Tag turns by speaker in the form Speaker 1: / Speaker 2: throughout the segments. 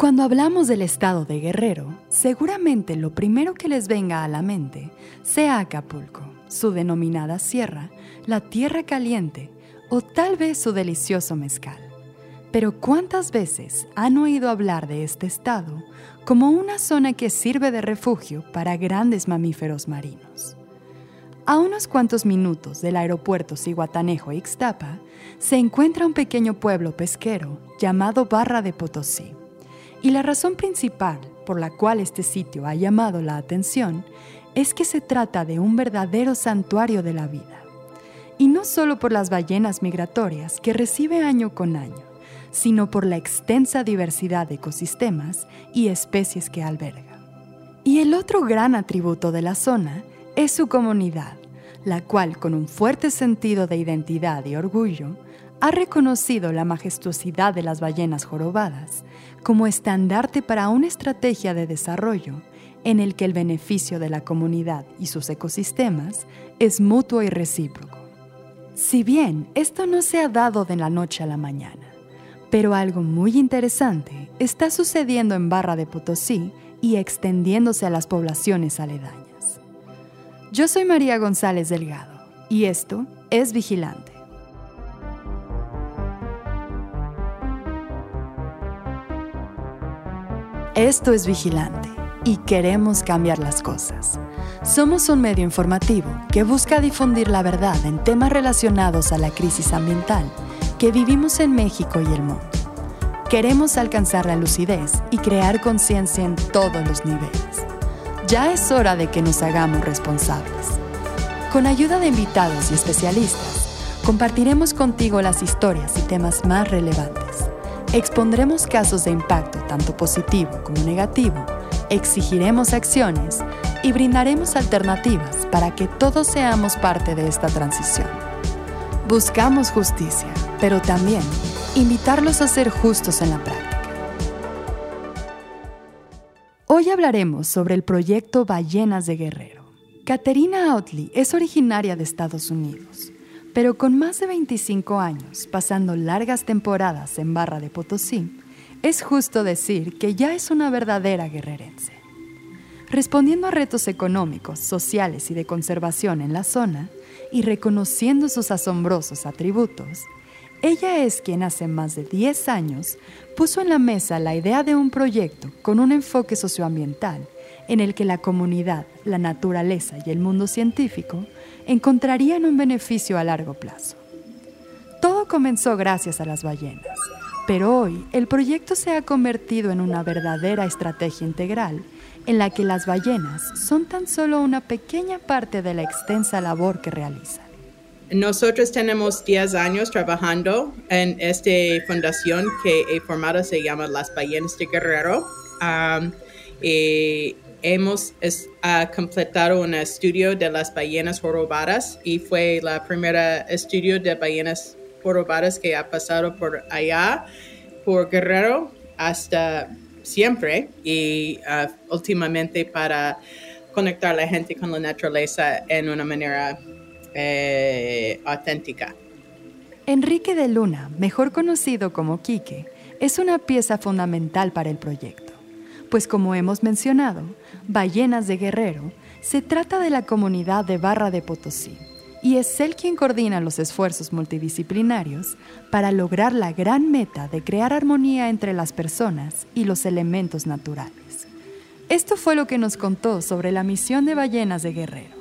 Speaker 1: Cuando hablamos del estado de Guerrero, seguramente lo primero que les venga a la mente sea Acapulco, su denominada sierra, la tierra caliente o tal vez su delicioso mezcal. Pero ¿cuántas veces han oído hablar de este estado como una zona que sirve de refugio para grandes mamíferos marinos? A unos cuantos minutos del aeropuerto Ciguatanejo Ixtapa se encuentra un pequeño pueblo pesquero llamado Barra de Potosí y la razón principal por la cual este sitio ha llamado la atención es que se trata de un verdadero santuario de la vida. Y no solo por las ballenas migratorias que recibe año con año, sino por la extensa diversidad de ecosistemas y especies que alberga. Y el otro gran atributo de la zona es su comunidad, la cual con un fuerte sentido de identidad y orgullo ha reconocido la majestuosidad de las ballenas jorobadas como estandarte para una estrategia de desarrollo en el que el beneficio de la comunidad y sus ecosistemas es mutuo y recíproco. Si bien esto no se ha dado de la noche a la mañana, pero algo muy interesante está sucediendo en Barra de Potosí y extendiéndose a las poblaciones aledañas. Yo soy María González Delgado y esto es Vigilante. Esto es Vigilante y queremos cambiar las cosas. Somos un medio informativo que busca difundir la verdad en temas relacionados a la crisis ambiental que vivimos en México y el mundo. Queremos alcanzar la lucidez y crear conciencia en todos los niveles. Ya es hora de que nos hagamos responsables. Con ayuda de invitados y especialistas, compartiremos contigo las historias y temas más relevantes Expondremos casos de impacto tanto positivo como negativo, exigiremos acciones y brindaremos alternativas para que todos seamos parte de esta transición. Buscamos justicia, pero también invitarlos a ser justos en la práctica. Hoy hablaremos sobre el proyecto Ballenas de Guerrero. Caterina Outley es originaria de Estados Unidos pero con más de 25 años, pasando largas temporadas en Barra de Potosí, es justo decir que ya es una verdadera guerrerense. Respondiendo a retos económicos, sociales y de conservación en la zona, y reconociendo sus asombrosos atributos, ella es quien hace más de 10 años puso en la mesa la idea de un proyecto con un enfoque socioambiental en el que la comunidad, la naturaleza y el mundo científico encontrarían un beneficio a largo plazo. Todo comenzó gracias a las ballenas, pero hoy el proyecto se ha convertido en una verdadera estrategia integral en la que las ballenas son tan solo una pequeña parte de la extensa labor que realizan.
Speaker 2: Nosotros tenemos 10 años trabajando en esta fundación que he formado, se llama Las Ballenas de Guerrero. y hemos completado un estudio de las ballenas jorobadas y fue la primera estudio de ballenas jorobadas que ha pasado por allá, por Guerrero, hasta siempre y uh, últimamente para conectar a la gente con la naturaleza en una manera eh, auténtica.
Speaker 1: Enrique de Luna, mejor conocido como Quique, es una pieza fundamental para el proyecto, pues como hemos mencionado, Ballenas de Guerrero, se trata de la comunidad de Barra de Potosí y es él quien coordina los esfuerzos multidisciplinarios para lograr la gran meta de crear armonía entre las personas y los elementos naturales. Esto fue lo que nos contó sobre la misión de Ballenas de Guerrero.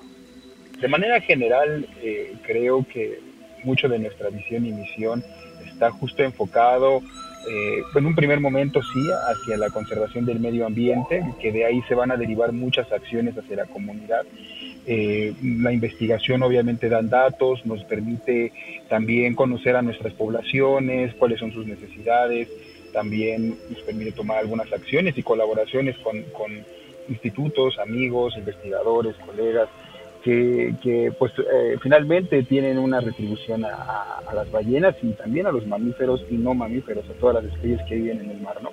Speaker 3: De manera general, eh, creo que mucho de nuestra visión y misión está justo enfocado eh, en un primer momento sí, hacia la conservación del medio ambiente, que de ahí se van a derivar muchas acciones hacia la comunidad. Eh, la investigación obviamente dan datos, nos permite también conocer a nuestras poblaciones, cuáles son sus necesidades, también nos permite tomar algunas acciones y colaboraciones con, con institutos, amigos, investigadores, colegas, que, pues eh, finalmente tienen una retribución a, las ballenas y también a los mamíferos y no mamíferos, a todas las especies que viven en el mar, ¿no?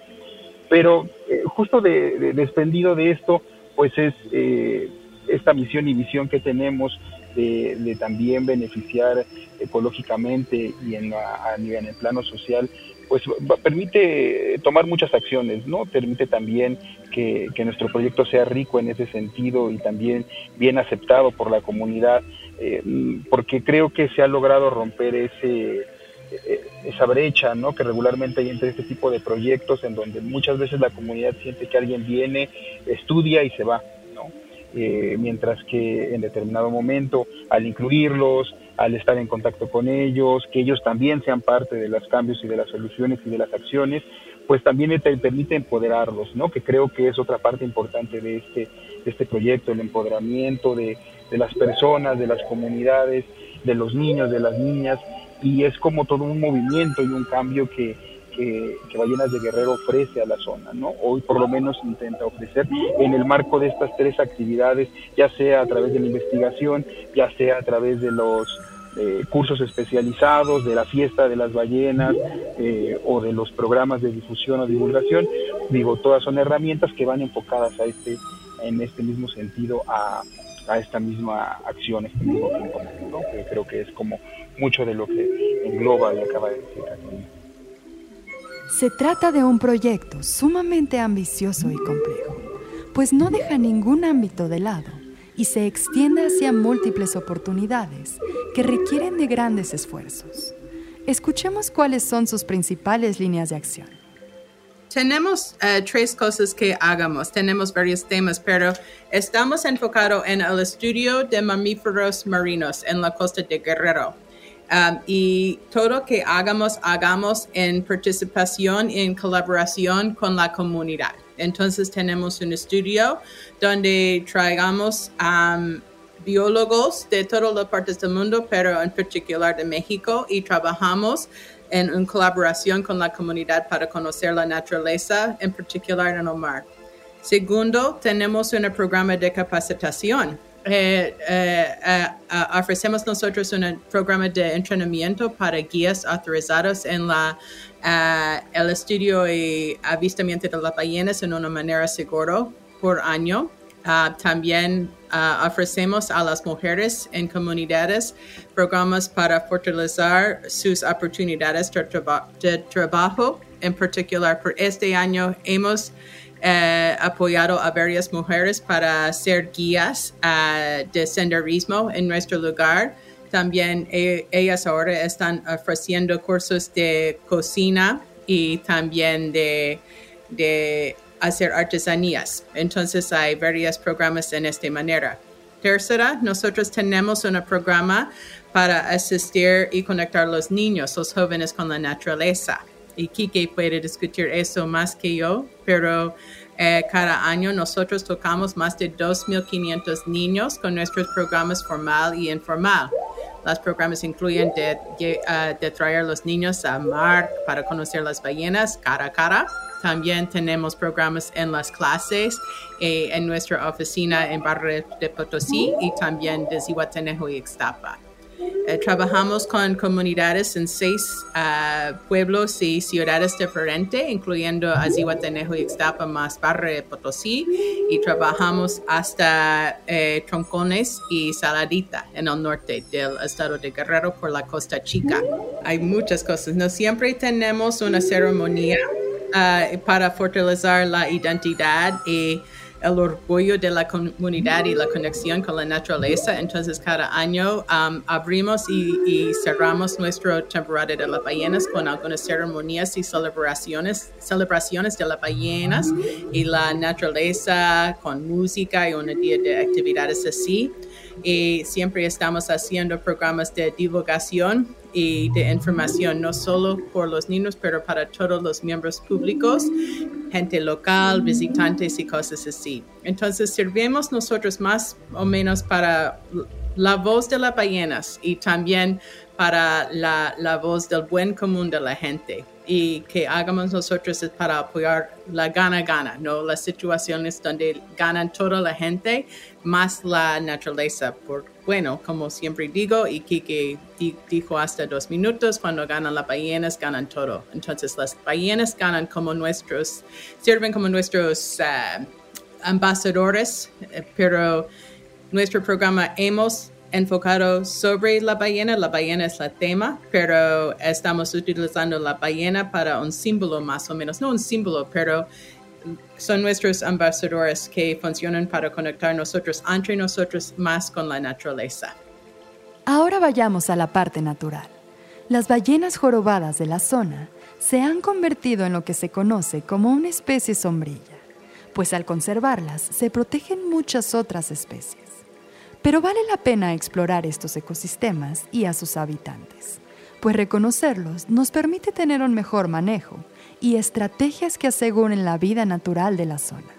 Speaker 3: Pero eh, justo de, desprendido de esto, pues es eh, esta misión y visión que tenemos
Speaker 4: de, también beneficiar ecológicamente y en, a, en el plano social, pues permite tomar muchas acciones, ¿no? Permite también que, nuestro proyecto sea rico en ese sentido y también bien aceptado por la comunidad, eh, porque creo que se ha logrado romper ese eh, esa brecha ¿no? que regularmente hay entre este tipo de proyectos en donde muchas veces la comunidad siente que alguien viene, estudia y se va. Eh, mientras que en determinado momento, al incluirlos, al estar en contacto con ellos, que ellos también sean parte de los cambios y de las soluciones y de las acciones, pues también te permite empoderarlos, ¿no? que creo que es otra parte importante de este, de este proyecto, el empoderamiento de, de las personas, de las comunidades, de los niños, de las niñas, y es como todo un movimiento y un cambio que, que, Ballenas de Guerrero ofrece a la zona, ¿no? Hoy por lo menos intenta ofrecer en el marco de estas tres actividades, ya sea a través de la investigación, ya sea a través de los eh, cursos especializados, de la fiesta de las ballenas eh, o de los programas de difusión o divulgación, digo, todas son herramientas que van enfocadas a este, en este mismo sentido a, esta misma acción, este mismo tiempo, ¿no? que creo que es como mucho de lo que engloba y acaba de decir
Speaker 1: Se trata de un proyecto sumamente ambicioso y complejo, pues no deja ningún ámbito de lado y se extiende hacia múltiples oportunidades que requieren de grandes esfuerzos. Escuchemos cuáles son sus principales líneas de acción.
Speaker 2: Tenemos eh, tres cosas que hagamos, tenemos varios temas, pero estamos enfocados en el estudio de mamíferos marinos en la costa de Guerrero. Um, y todo que hagamos, hagamos en participación, en colaboración con la comunidad. Entonces tenemos un estudio donde traigamos um, biólogos de todas las partes del mundo, pero en particular de México, y trabajamos en, colaboración con la comunidad para conocer la naturaleza, en particular en el mar. Segundo, tenemos un programa de capacitación eh, eh, eh, ofrecemos nosotros un programa de entrenamiento para guías autorizados en la, el estudio y avistamiento de las ballenas en una manera segura por año. Ah, también ah, ofrecemos a las mujeres en comunidades programas para fortalecer sus oportunidades de trabajo. En particular, por este año hemos eh, apoyado a varias mujeres para ser guías uh, de senderismo en nuestro lugar. También e, ellas ahora están ofreciendo cursos de cocina y también de, de hacer artesanías. Entonces hay varios programas en esta manera. Tercera, nosotros tenemos un programa para asistir y conectar a los niños, los jóvenes con la naturaleza y Kike puede discutir eso más que yo, pero eh, cada año nosotros tocamos más de 2.500 niños con nuestros programas formal y informal. Los programas incluyen de, uh, de traer a los niños a mar para conocer las ballenas cara a cara. También tenemos programas en las clases, eh, en nuestra oficina en Barrio de Potosí y también de Zihuatanejo y Ixtapa. Eh, trabajamos con comunidades en seis uh, pueblos y ciudades diferentes, incluyendo Azihuatanejo Ixtapa, más Barre Potosí, y trabajamos hasta eh, Troncones y Saladita en el norte del estado de Guerrero por la Costa Chica. Hay muchas cosas. No siempre tenemos una ceremonia uh, para fortalecer la identidad y el orgullo de la comunidad y la conexión con la naturaleza. Entonces, cada año um, abrimos y, cerramos nuestra temporada de las ballenas con algunas ceremonias y celebraciones, celebraciones de las ballenas y la naturaleza con música y un día de actividades así. Y siempre estamos haciendo programas de divulgación y de información, no solo por los niños, pero para todos los miembros públicos, gente local, visitantes y cosas así. Entonces, servimos nosotros más o menos para la voz de las ballenas y también para la, la voz del buen común de la gente y que hagamos nosotros es para apoyar la gana-gana, ¿no? Las situaciones donde ganan toda la gente más la naturaleza. Por, bueno, como siempre digo, y Kike dijo hasta dos minutos, cuando ganan las ballenas, ganan todo. Entonces las ballenas ganan como nuestros, sirven como nuestros uh, ambasadores, eh, pero nuestro programa hemos enfocado sobre la ballena. La ballena es la tema, pero estamos utilizando la ballena para un símbolo más o menos, no un símbolo, pero son nuestros ambasadores que funcionan para conectar nosotros entre nosotros más con la naturaleza.
Speaker 1: Ahora vayamos a la parte natural. Las ballenas jorobadas de la zona se han convertido en lo que se conoce como una especie sombrilla, pues al conservarlas se protegen muchas otras especies. Pero vale la pena explorar estos ecosistemas y a sus habitantes, pues reconocerlos nos permite tener un mejor manejo y estrategias que aseguren la vida natural de la zona.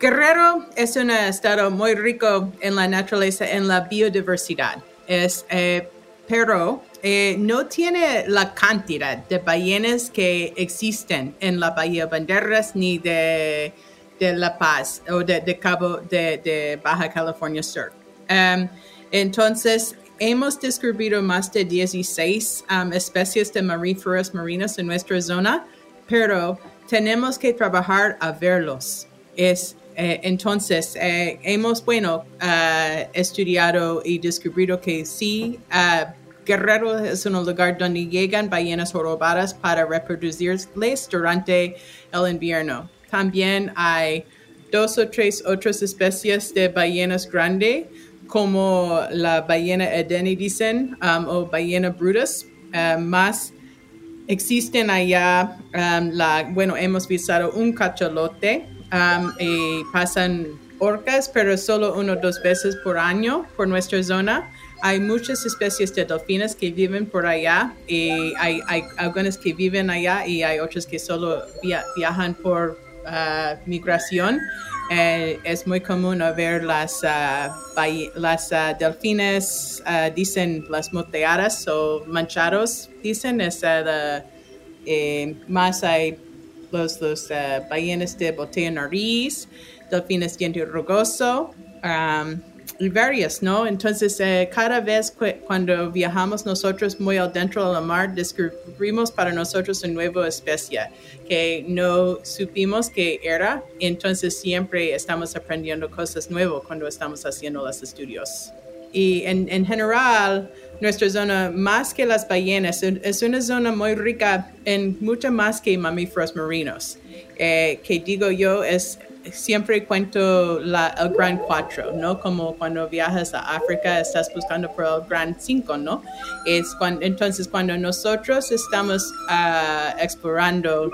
Speaker 2: Guerrero es un estado muy rico en la naturaleza, en la biodiversidad. Es, eh, pero eh, no tiene la cantidad de ballenas que existen en la Bahía Banderas ni de, de La Paz o de, Cabo de, Baja California Sur. Um, entonces, hemos descubierto más de 16 um, especies de mamíferos marinos en nuestra zona pero tenemos que trabajar a verlos. Es, eh, entonces, eh, hemos, bueno, uh, estudiado y descubierto que sí, Guerrero es un lugar donde llegan ballenas jorobadas para reproducirles durante el invierno. También hay dos o tres otras especies de ballenas grandes, como la ballena edeni dicen, um, o ballena brutus, uh, más existen allá, um, la, bueno, hemos visitado un cachalote um, y pasan orcas, pero solo uno o dos veces por año por nuestra zona. Hay muchas especies de delfines que viven por allá y hay, hay algunas que viven allá y hay otras que solo viajan por uh, migración. Eh, es muy común ver las, uh, las uh, delfines, dicen las moteadas o manchados, dicen, es, eh, más hay los, los ballenas de botella nariz, delfines diente rugoso, um, varias, ¿no? Entonces, eh, cada vez cuando viajamos nosotros muy adentro del mar, descubrimos para nosotros una nueva especie que no supimos que era. Entonces, siempre estamos aprendiendo cosas nuevas cuando estamos haciendo los estudios. Y en, en general, nuestra zona, más que las ballenas, es una zona muy rica en mucho más que mamíferos marinos. Eh, que digo yo, es siempre cuento el Gran Cuatro, ¿no? Como cuando viajas a África estás buscando por el Gran Cinco, ¿no? Es cuando, entonces cuando nosotros estamos uh, explorando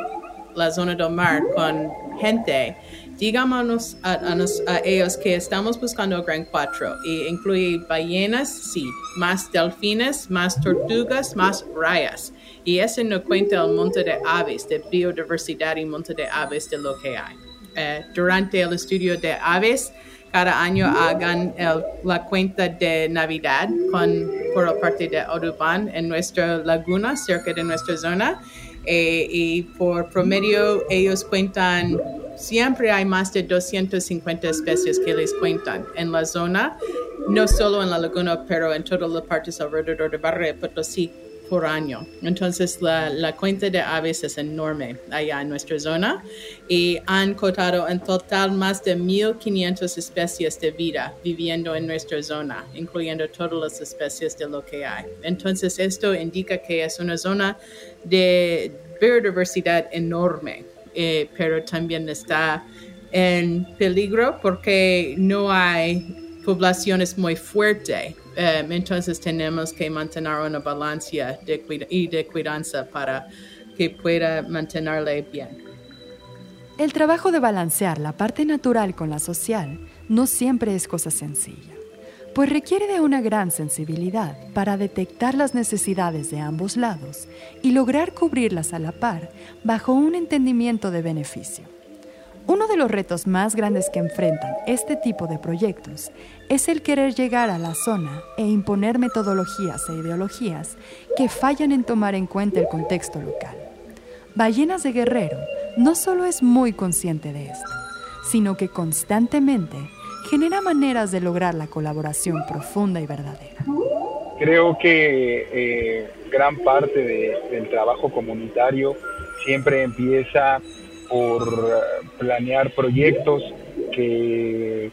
Speaker 2: la zona del mar con gente, digamos a, ellos que estamos buscando el Gran Cuatro y incluye ballenas, sí, más delfines, más tortugas, más rayas. Y eso no cuenta el monte de aves, de biodiversidad y monte de aves de lo que hay. Eh, durante el estudio de aves, cada año hagan la cuenta de Navidad con, por parte de Audubon en nuestra laguna, cerca de nuestra zona. Eh, y por promedio ellos cuentan, siempre hay más de 250 especies que les cuentan en la zona, no solo en la laguna, pero en todas las partes alrededor de Barre Potosí por año. Entonces la, la, cuenta de aves es enorme allá en nuestra zona y han cotado en total más de 1.500 especies de vida viviendo en nuestra zona, incluyendo todas las especies de lo que hay. Entonces esto indica que es una zona de biodiversidad enorme, eh, pero también está en peligro porque no hay poblaciones muy fuerte. Eh, entonces tenemos que mantener una balanza de y de cuidanza para que pueda mantenerle bien.
Speaker 1: El trabajo de balancear la parte natural con la social no siempre es cosa sencilla, pues requiere de una gran sensibilidad para detectar las necesidades de ambos lados y lograr cubrirlas a la par bajo un entendimiento de beneficio. Uno de los retos más grandes que enfrentan este tipo de proyectos es el querer llegar a la zona e imponer metodologías e ideologías que fallan en tomar en cuenta el contexto local. Ballenas de Guerrero no solo es muy consciente de esto, sino que constantemente genera maneras de lograr la colaboración profunda y verdadera.
Speaker 3: Creo que eh, gran parte del trabajo comunitario siempre empieza por planear proyectos que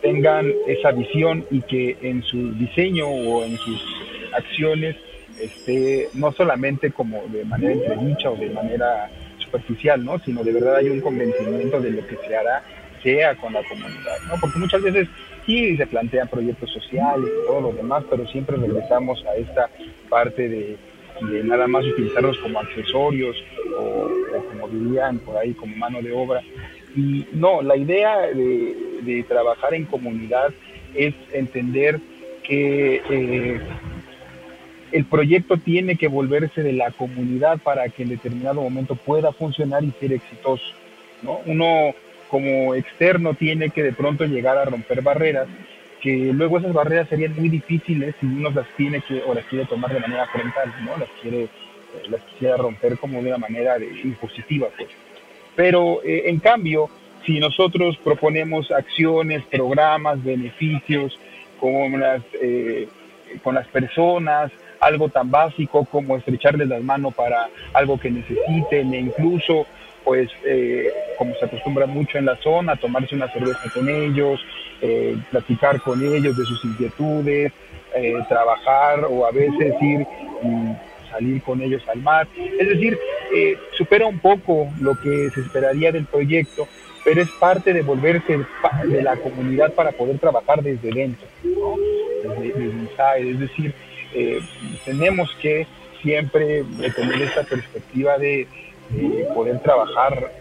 Speaker 4: tengan esa visión y que en su diseño o en sus acciones esté no solamente como de manera entredicha o de manera superficial, ¿no? sino de verdad hay un convencimiento de lo que se hará sea con la comunidad, ¿no? porque muchas veces sí se plantean proyectos sociales y todo lo demás, pero siempre regresamos a esta parte de, nada más utilizarlos como accesorios o, como dirían por ahí como mano de obra. Y no, la idea de, trabajar en comunidad es entender que eh, el proyecto tiene que volverse de la comunidad para que en determinado momento pueda funcionar y ser exitoso. ¿no? Uno como externo tiene que de pronto llegar a romper barreras, que luego esas barreras serían muy difíciles si uno las tiene que o las quiere tomar de manera frontal, ¿no? Las quiere, eh, las quisiera romper como de una manera de, impositiva, pues. Pero eh, en cambio, si nosotros proponemos acciones, programas, beneficios con las, eh, con las personas, algo tan básico como estrecharles las manos para algo que necesiten e incluso pues eh, como se acostumbra mucho en la zona, tomarse una cerveza con ellos, eh, platicar con ellos de sus inquietudes, eh, trabajar o a veces ir y salir con ellos al mar. Es decir, supera un poco lo que se esperaría del proyecto, pero es parte de volverse de la comunidad para poder trabajar desde dentro, desde, inside. Es decir, tenemos que siempre tener esta perspectiva de poder trabajar,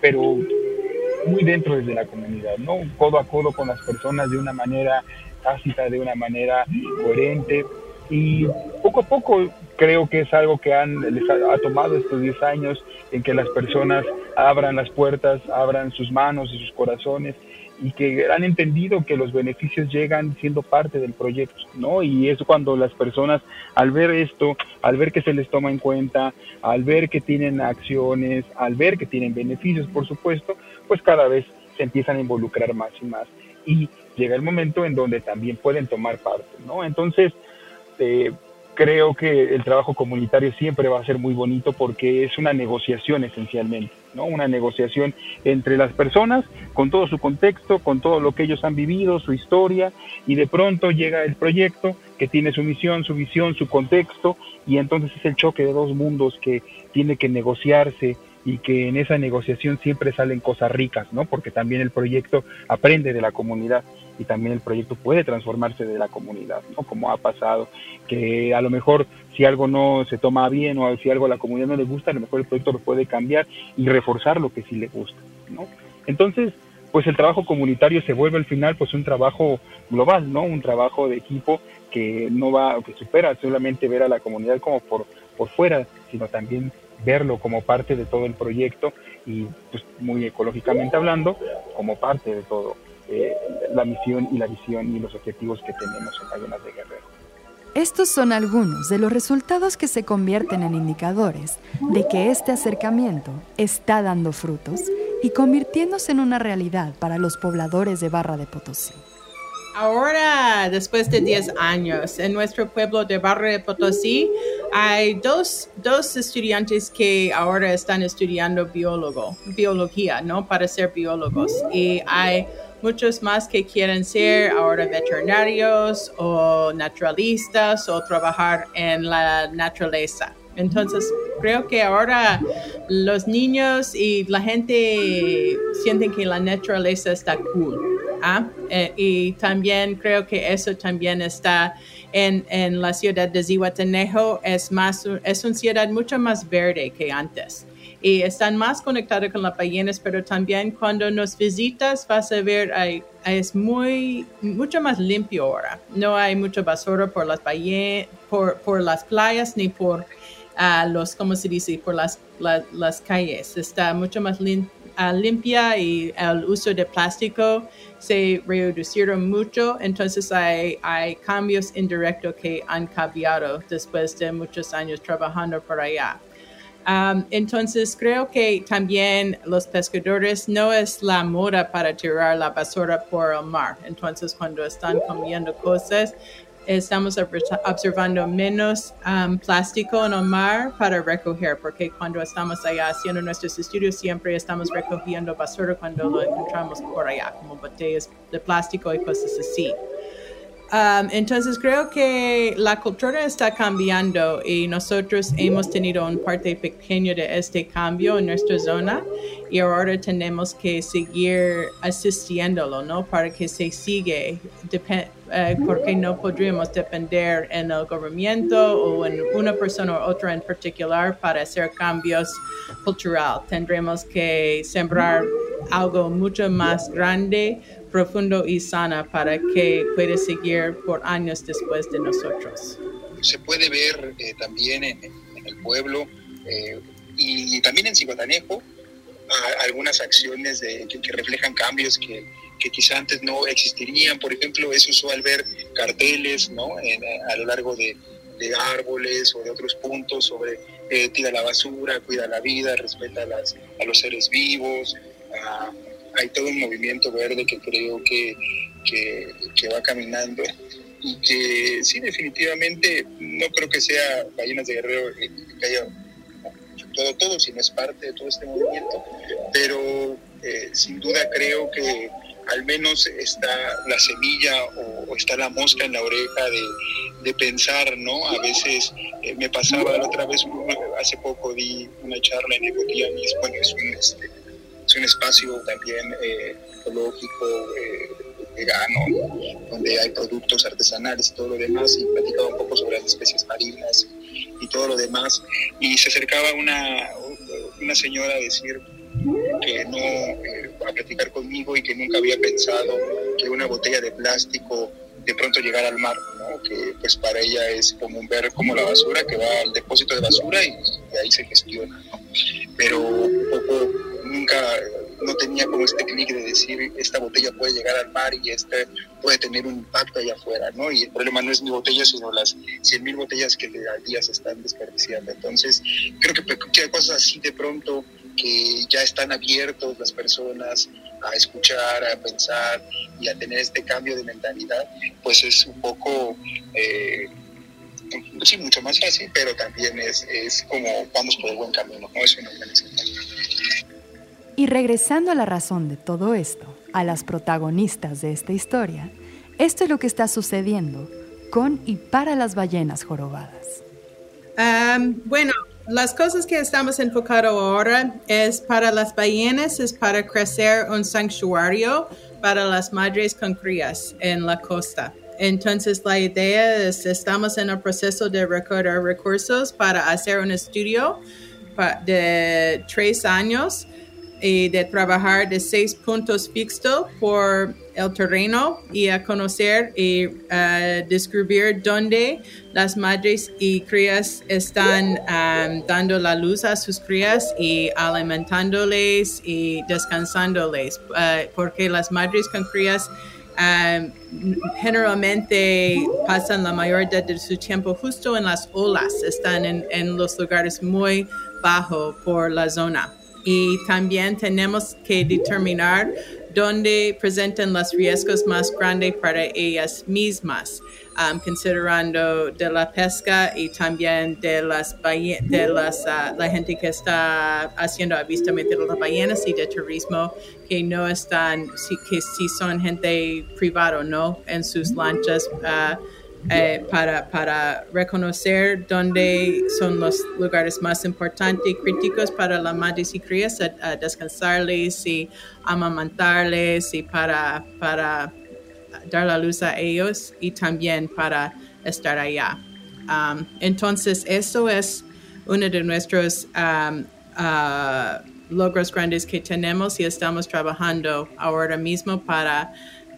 Speaker 4: pero muy dentro desde la comunidad, ¿no? Codo a codo con las personas de una manera tácita, de una manera coherente. Y poco a poco creo que es algo que han, les ha, tomado estos 10 años en que las personas abran las puertas, abran sus manos y sus corazones y que han entendido que los beneficios llegan siendo parte del proyecto, ¿no? Y es cuando las personas, al ver esto, al ver que se les toma en cuenta, al ver que tienen acciones, al ver que tienen beneficios, por supuesto, pues cada vez se empiezan a involucrar más y más. Y llega el momento en donde también pueden tomar parte, ¿no? Entonces, eh, creo que el trabajo comunitario siempre va a ser muy bonito porque es una negociación esencialmente, ¿no? Una negociación entre las personas con todo su contexto, con todo lo que ellos han vivido, su historia, y de pronto llega el proyecto que tiene su misión, su visión, su contexto, y entonces es el choque de dos mundos que tiene que negociarse y que en esa negociación siempre salen cosas ricas, ¿no? Porque también el proyecto aprende de la comunidad y también el proyecto puede transformarse de la comunidad, ¿no? Como ha pasado, que a lo mejor si algo no se toma bien o si algo a la comunidad no le gusta, a lo mejor el proyecto lo puede cambiar y reforzar lo que sí le gusta, ¿no? Entonces, pues el trabajo comunitario se vuelve al final pues un trabajo global, ¿no? Un trabajo de equipo que no va, que supera solamente ver a la comunidad como por, por fuera, sino también verlo como parte de todo el proyecto y pues muy ecológicamente hablando, como parte de todo eh, la misión y la visión y los objetivos que tenemos en Ballenas de Guerrero.
Speaker 1: Estos son algunos de los resultados que se convierten en indicadores de que este acercamiento está dando frutos y convirtiéndose en una realidad para los pobladores de Barra de Potosí.
Speaker 2: Ahora, después de 10 años, en nuestro pueblo de Barra de Potosí hay dos, dos estudiantes que ahora están estudiando biólogo, biología, ¿no? Para ser biólogos. Y hay muchos más que quieren ser ahora veterinarios o naturalistas o trabajar en la naturaleza. Entonces, creo que ahora los niños y la gente sienten que la naturaleza está cool. Eh, y también creo que eso también está en, en la ciudad de Zihuatanejo. Es, más, es una ciudad mucho más verde que antes y están más conectados con las ballenas, pero también cuando nos visitas vas a ver, hay, es muy, mucho más limpio ahora. No hay mucha basura por las, por, por las playas ni por uh, los, ¿cómo se dice?, por las, las calles. Está mucho más ah, limpia y el uso de plástico se reducieron mucho, entonces hay, cambios indirectos que han cambiado después de muchos años trabajando por allá entonces creo que también los pescadores no es la moda para tirar la basura por el mar. Entonces cuando están comiendo cosas, estamos observando menos um, plástico en el mar para recoger, porque cuando estamos allá haciendo nuestros estudios siempre estamos recogiendo basura cuando lo encontramos por allá, como botellas de plástico y cosas así. Um, entonces creo que la cultura está cambiando y nosotros hemos tenido un parte pequeño de este cambio en nuestra zona y ahora tenemos que seguir asistiéndolo, ¿no? Para que se siga, eh, porque no podríamos depender en el gobierno o en una persona u otra en particular para hacer cambios culturales. Tendremos que sembrar algo mucho más grande profundo y sana para que pueda seguir por años después de nosotros.
Speaker 4: Se puede ver eh, también en, el pueblo eh, y, también en Cihuatanejo algunas acciones de, que, reflejan cambios que, que, quizá antes no existirían. Por ejemplo, es usual ver carteles ¿no? a lo largo de, de, árboles o de otros puntos sobre eh, tira la basura, cuida la vida, respeta las, a los seres vivos hay todo un movimiento verde que creo que, que, va caminando y que sí, definitivamente no creo que sea Ballenas de Guerrero que haya todo, todo, sino es parte de todo este movimiento, pero eh, sin duda creo que al menos está la semilla o, está la mosca en la oreja de, de pensar, ¿no? A veces eh, me pasaba la otra vez, hace poco di una charla en Ecotianis, bueno, es un, este, es un espacio también eh, ecológico, eh, vegano, donde hay productos artesanales y todo lo demás, y platicaba un poco sobre las especies marinas y, todo lo demás. Y se acercaba una, una señora a decir que no, eh, a platicar conmigo y que nunca había pensado que una botella de plástico de pronto llegara al mar, que pues para ella es como ver como la basura que va al depósito de basura y, y ahí se gestiona, ¿no? pero un poco nunca no tenía como este clic de decir esta botella puede llegar al mar y este puede tener un impacto allá afuera, ¿no? Y el problema no es mi botella, sino las 100.000 botellas que al día se están desperdiciando. Entonces, creo que hay cosas así de pronto que ya están abiertos las personas a escuchar, a pensar y a tener este cambio de mentalidad, pues es un poco... Eh, sí, mucho más fácil, pero también es, es como vamos por el buen camino, ¿no? Es una
Speaker 1: y regresando a la razón de todo esto, a las protagonistas de esta historia, esto es lo que está sucediendo con y para las ballenas jorobadas.
Speaker 2: bueno, las cosas que estamos enfocados ahora es para las ballenas, es para crecer un santuario para las madres con crías en la costa. Entonces la idea es, estamos en el proceso de recaudar recursos para hacer un estudio de tres años y de trabajar de seis puntos fixos por el terreno y a conocer y descubrir dónde las madres y crías están um, dando la luz a sus crías y alimentándoles y descansándoles, uh, porque las madres con crías um, generalmente pasan la mayor de su tiempo justo en las olas, están en, en los lugares muy bajos por la zona y también tenemos que determinar dónde presentan los riesgos más grandes para ellas mismas, um, considerando de la pesca y también de las de las uh, la gente que está haciendo avistamiento de las ballenas y de turismo que no están que si son gente privada no en sus lanchas uh, eh, para, para reconocer dónde son los lugares más importantes y críticos para las madres y crías, descansarles y amamantarles y para, para dar la luz a ellos y también para estar allá. Um, entonces, eso es uno de nuestros um, uh, logros grandes que tenemos y estamos trabajando ahora mismo para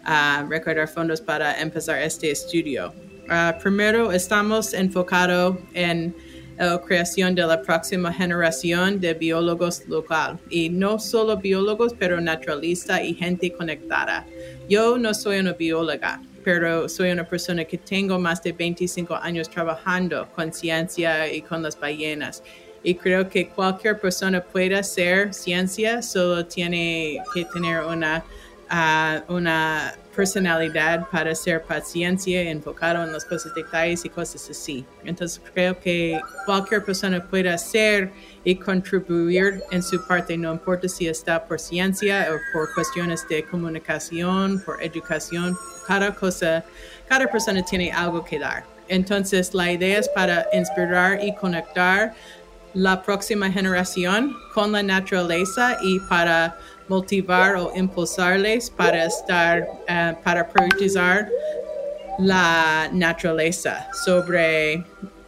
Speaker 2: uh, recordar fondos para empezar este estudio. Ah, primero, estamos enfocados en la creación de la próxima generación de biólogos local y no solo biólogos, pero naturalistas y gente conectada. Yo no soy una bióloga, pero soy una persona que tengo más de 25 años trabajando con ciencia y con las ballenas. Y creo que cualquier persona puede hacer ciencia, solo tiene que tener una a una personalidad para ser paciencia, enfocado en las cosas, detalles y cosas así. Entonces creo que cualquier persona puede hacer y contribuir en su parte, no importa si está por ciencia o por cuestiones de comunicación, por educación, cada cosa, cada persona tiene algo que dar. Entonces la idea es para inspirar y conectar la próxima generación con la naturaleza y para motivar o impulsarles para estar, uh, para priorizar la naturaleza sobre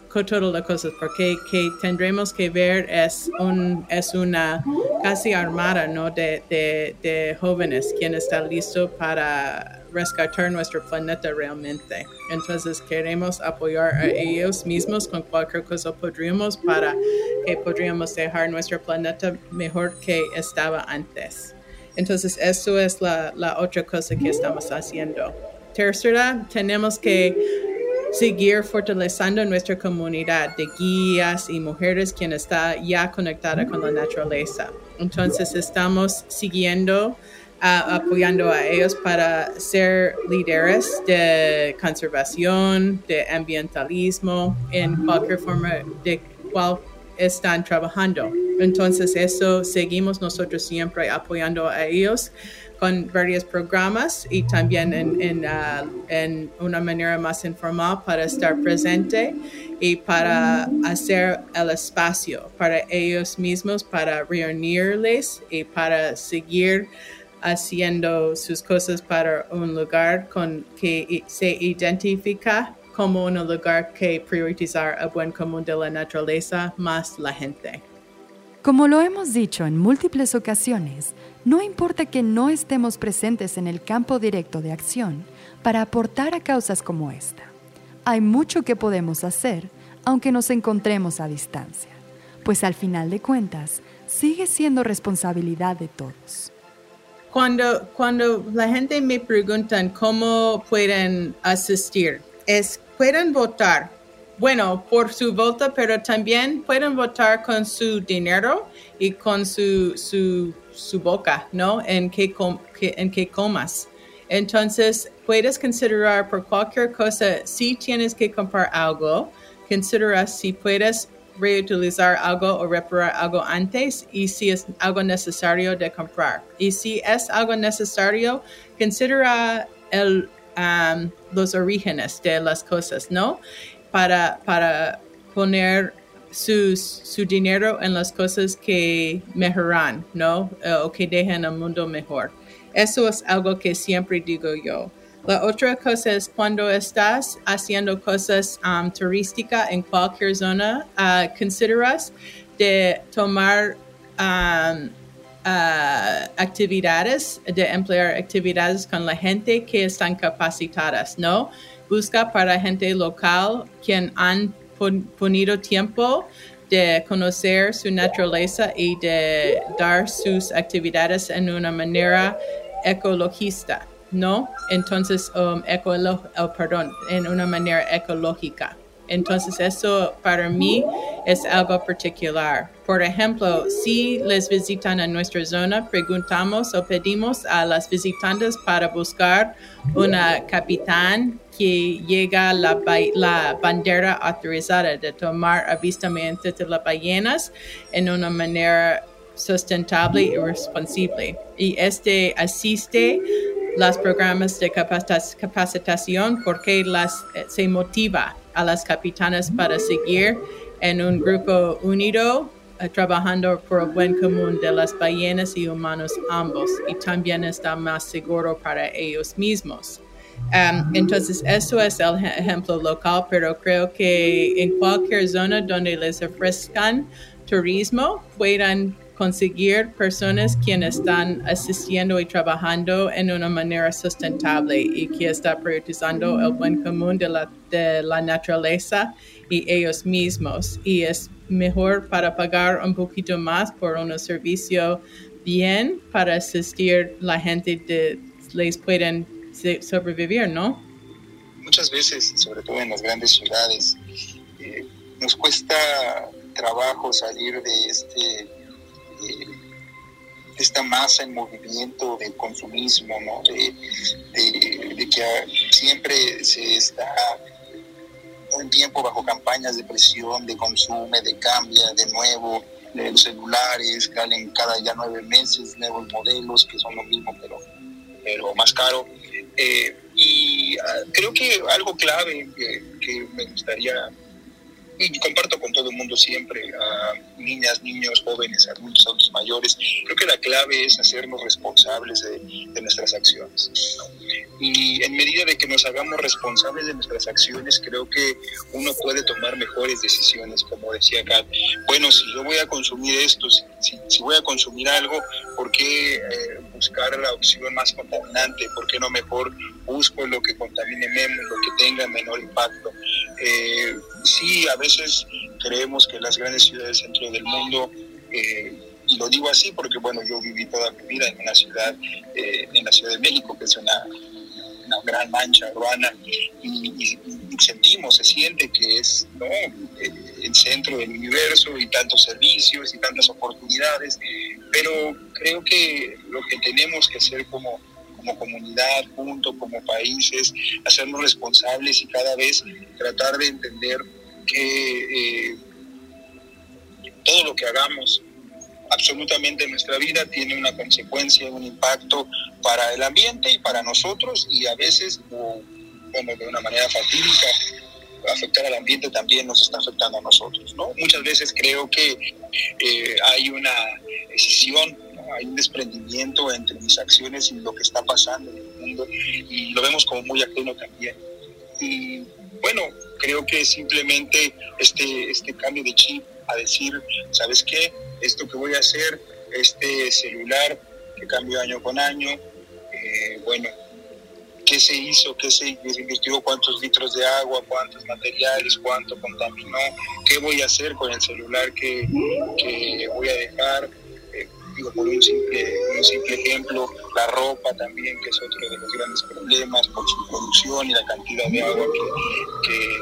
Speaker 2: todas las cosas, porque que tendremos que ver es, un, es una casi armada ¿no? de, de, de jóvenes quien está listo para rescatar nuestro planeta realmente. Entonces queremos apoyar a ellos mismos con cualquier cosa podríamos para que podríamos dejar nuestro planeta mejor que estaba antes. Entonces, eso es la, la otra cosa que estamos haciendo. Tercera, tenemos que seguir fortaleciendo nuestra comunidad de guías y mujeres quien está ya conectada con la naturaleza. Entonces estamos siguiendo, uh, apoyando a ellos para ser líderes de conservación, de ambientalismo, en cualquier forma de cual están trabajando. Entonces, eso seguimos nosotros siempre apoyando a ellos con varios programas y también en, uh, en, una manera más informal para estar presente y para hacer el espacio para ellos mismos, para reunirles y para seguir haciendo sus cosas para un lugar con que se identifica como un lugar que priorizar el buen común de la naturaleza más la gente.
Speaker 1: Como lo hemos dicho en múltiples ocasiones, no importa que no estemos presentes en el campo directo de acción para aportar a causas como esta. Hay mucho que podemos hacer aunque nos encontremos a distancia, pues al final de cuentas sigue siendo responsabilidad de todos.
Speaker 2: Cuando, cuando la gente me pregunta cómo pueden asistir, es pueden votar, bueno, por su voto, pero también pueden votar con su dinero y con su, su, boca, ¿no? En qué, en qué comas. Entonces, puedes considerar por cualquier cosa, si tienes que comprar algo, considera si puedes reutilizar algo o reparar algo antes y si es algo necesario de comprar. Y si es algo necesario, considera el um, los orígenes de las cosas, ¿no? Para, para poner sus, su dinero en las cosas que mejoran, ¿no? Eh, o que dejen el mundo mejor. Eso es algo que siempre digo yo. La otra cosa es cuando estás haciendo cosas um, turísticas en cualquier zona, uh, consideras de tomar um, actividades, de emplear actividades con la gente que están capacitadas, ¿no? Busca para gente local quien han ponido tiempo de conocer su naturaleza y de dar sus actividades en una manera ecologista, ¿no? Entonces, um, oh, perdón, en una manera ecológica. Entonces eso para mí es algo particular. Por ejemplo, si les visitan a nuestra zona, preguntamos o pedimos a las visitantes para buscar una capitán que llega la, bandera autorizada de tomar avistamientos de las ballenas en una manera sustentable y responsable. Y este asiste los programas de capacitación porque las, eh, se motiva a las capitanas para seguir en un grupo unido eh, trabajando por el buen común de las ballenas y humanos ambos y también está más seguro para ellos mismos. Um, entonces, eso es el ejemplo local, pero creo que en cualquier zona donde les ofrezcan turismo puedan conseguir personas quienes están asistiendo y trabajando en una manera sustentable y que está priorizando el buen común de la, de la naturaleza y ellos mismos. Y es mejor para pagar un poquito más por un servicio bien para asistir la gente de les pueden sobrevivir, ¿no?
Speaker 4: Muchas veces, sobre todo en las grandes ciudades, eh, nos cuesta trabajo salir de este esta masa en movimiento del consumismo, ¿no? de, que siempre se está el tiempo bajo campañas de presión, de consumo, de cambia, de nuevo, de los celulares, salen cada ya nueve meses nuevos modelos que son lo mismo pero, pero más caro. Eh, y ah, creo que algo clave que me gustaría y comparto con todo el mundo siempre, niñas, niños, jóvenes, adultos, adultos mayores, creo que la clave es hacernos responsables de, nuestras acciones. Y en medida de que nos hagamos responsables de nuestras acciones, creo que uno puede tomar mejores decisiones, como decía Kat. Bueno, si yo voy a consumir esto, si, si, voy a consumir algo, ¿por qué eh, buscar la opción más contaminante? ¿Por qué no mejor busco lo que contamine menos, lo que tenga menor impacto? Eh, sí, a veces creemos que las grandes ciudades dentro del mundo, eh, y lo digo así porque, bueno, yo viví toda mi vida en una ciudad, eh, en la Ciudad de México, que es una, una gran mancha urbana, y, sentimos, se siente que es el centro del universo y tantos servicios y tantas oportunidades, pero creo que lo que tenemos que hacer como como comunidad, junto, como países, hacernos responsables y cada vez tratar de entender que eh, todo lo que hagamos absolutamente en nuestra vida tiene una consecuencia, un impacto para el ambiente y para nosotros y a veces, bueno, de una manera fatídica, afectar al ambiente también nos está afectando a nosotros, ¿no? Muchas veces creo que eh, hay una decisión hay un desprendimiento entre mis acciones y lo que está pasando en el mundo y lo vemos como muy ajeno también. Y bueno, creo que simplemente este, este cambio de chip a decir, ¿sabes qué? Esto que voy a hacer, este celular que cambio año con año, eh, bueno, qué se hizo, qué se invirtió, cuántos litros de agua, cuántos materiales, cuánto contaminó, qué voy a hacer con el celular que, que voy a dejar, por un simple, un simple ejemplo, la ropa también, que es otro de los grandes problemas por su producción y la cantidad de agua que,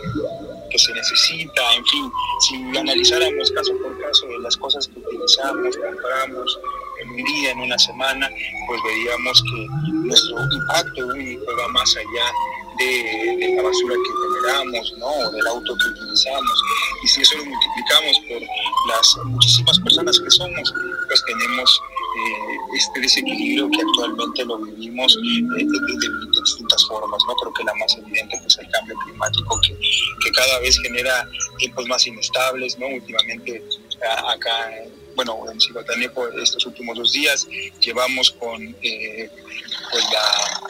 Speaker 4: que, se necesita, en fin, si analizáramos caso por caso de las cosas que utilizamos, compramos en un día, en una semana, pues veríamos que nuestro impacto único va más allá de, la basura que generamos, ¿no? del auto que utilizamos. Y si eso lo multiplicamos por las muchísimas personas que somos, pues tenemos eh, este desequilibrio que actualmente lo vivimos eh, de, distintas formas. ¿no? Creo que la más evidente pues, es el cambio climático que, que cada vez genera tiempos más inestables. ¿no? Últimamente acá bueno, en Cihuatanejo estos últimos dos días llevamos con eh, pues la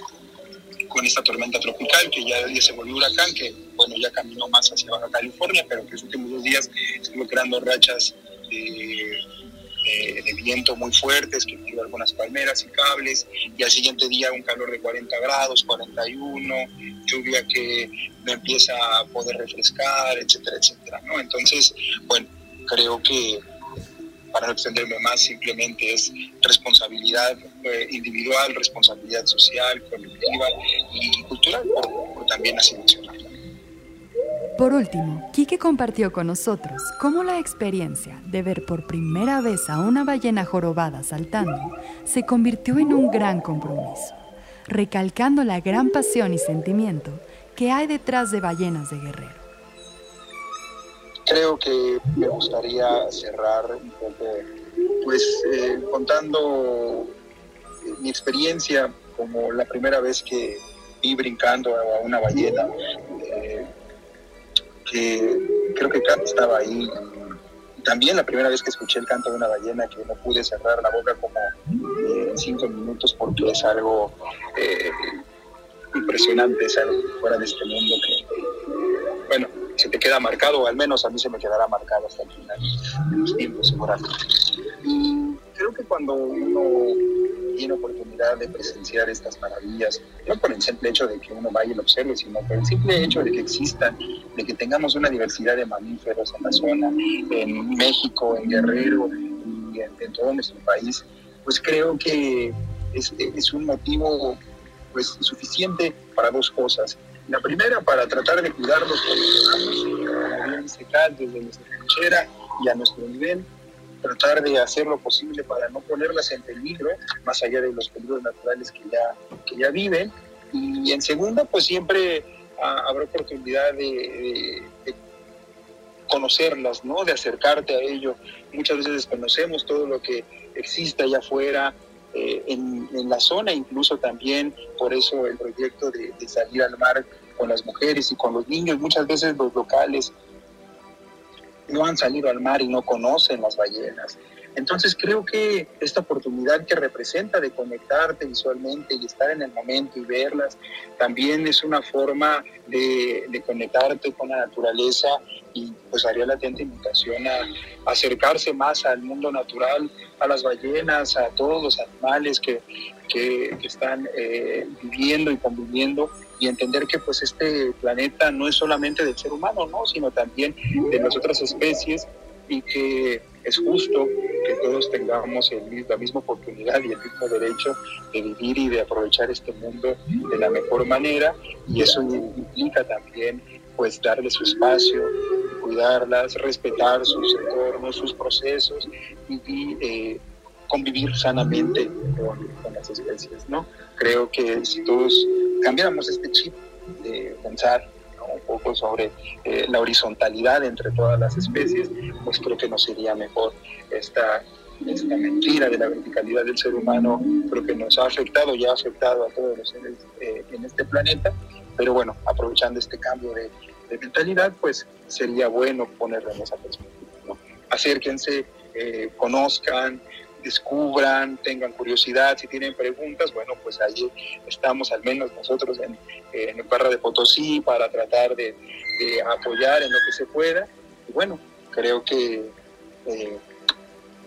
Speaker 4: con esta tormenta tropical que ya, se volvió huracán, que bueno, ya caminó más hacia Baja California, pero que los últimos dos días estuvo creando rachas de, viento muy fuertes que tiró algunas palmeras y cables, y al siguiente día un calor de 40 grados, 41, lluvia que no empieza a poder refrescar, etcétera, etcétera, ¿no? Entonces, bueno, creo que para no extenderme más, simplemente es responsabilidad eh, individual, responsabilidad social, colectiva y cultural, por, también así mencionarlo.
Speaker 1: Por último, Quique compartió con nosotros cómo la experiencia de ver por primera vez a una ballena jorobada saltando se convirtió en un gran compromiso, recalcando la gran pasión y sentimiento que hay detrás de ballenas de guerrero
Speaker 3: creo que me gustaría cerrar un poco, pues eh, contando mi experiencia como la primera vez que vi brincando a una ballena, eh, que creo que Kat estaba ahí. También la primera vez que escuché el canto de una ballena, que no pude cerrar la boca como eh, cinco minutos porque es algo impresionante, es algo fuera de este mundo que, bueno, se te queda marcado, o al menos a mí se me quedará marcado hasta el final de los tiempos. Y creo que cuando uno tiene oportunidad de presenciar estas maravillas, no por el simple hecho de que uno vaya y lo observe, sino por el simple hecho de que existan, de que tengamos una diversidad de mamíferos en la zona, en México, en Guerrero y en, todo nuestro país, pues creo que es, es un motivo pues, suficiente para dos cosas. La primera, para tratar de cuidarlos como bien desde nuestra trinchera y a nuestro nivel,
Speaker 4: tratar de hacer lo posible para no ponerlas en peligro, más allá de los peligros naturales que ya, que ya viven. Y en segunda, pues siempre ah, habrá oportunidad de, conocerlas, ¿no? De acercarte a ello. Muchas veces desconocemos todo lo que existe allá afuera, eh, en, la zona, incluso también por eso el proyecto de, de, salir al mar con las mujeres y con los niños. Muchas veces los locales no han salido al mar y no conocen las ballenas. Entonces creo que esta oportunidad que representa de conectarte visualmente y estar en el momento y verlas, también es una forma de, conectarte con la naturaleza y pues haría la atenta invitación a, acercarse más al mundo natural, a las ballenas, a todos los animales que, que, están eh, viviendo y conviviendo y entender que pues este planeta no es solamente del ser humano, ¿no? sino también de las otras especies y que es justo que todos tengamos la misma oportunidad y el mismo derecho de vivir y de aprovechar este mundo de la mejor manera y eso implica también pues darle su espacio, cuidarlas, respetar sus entornos, sus procesos y, eh, convivir sanamente con, con, las especies, ¿no? Creo que si todos cambiáramos este chip de pensar un poco sobre eh, la horizontalidad entre todas las especies, pues creo que nos iría mejor esta, esta mentira de la verticalidad del ser humano, creo que nos ha afectado y ha afectado a todos los seres eh, en este planeta, pero bueno, aprovechando este cambio de, mentalidad, pues sería bueno ponerlo en esa perspectiva. ¿no? Acérquense, eh, conozcan, descubran, tengan curiosidad, si tienen preguntas, bueno, pues ahí estamos al menos nosotros en, en Barra de Potosí para tratar de, apoyar en lo que se pueda. Y bueno, creo que eh,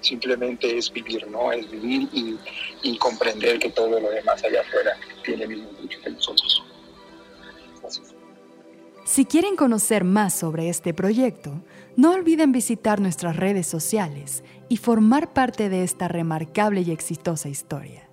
Speaker 4: simplemente es vivir, ¿no? Es vivir y, y, comprender que todo lo demás allá afuera tiene el mismo derecho que nosotros.
Speaker 1: Si quieren conocer más sobre este proyecto, no olviden visitar nuestras redes sociales y formar parte de esta remarcable y exitosa historia.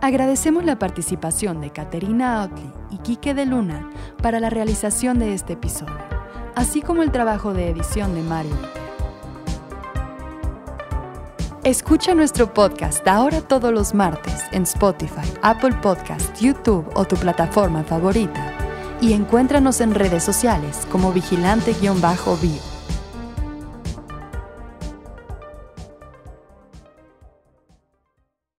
Speaker 1: Agradecemos la participación de Caterina Otley y Quique de Luna para la realización de este episodio, así como el trabajo de edición de Mario. Escucha nuestro podcast ahora todos los martes en Spotify, Apple Podcast, YouTube o tu plataforma favorita y encuéntranos en redes sociales como vigilante-bio.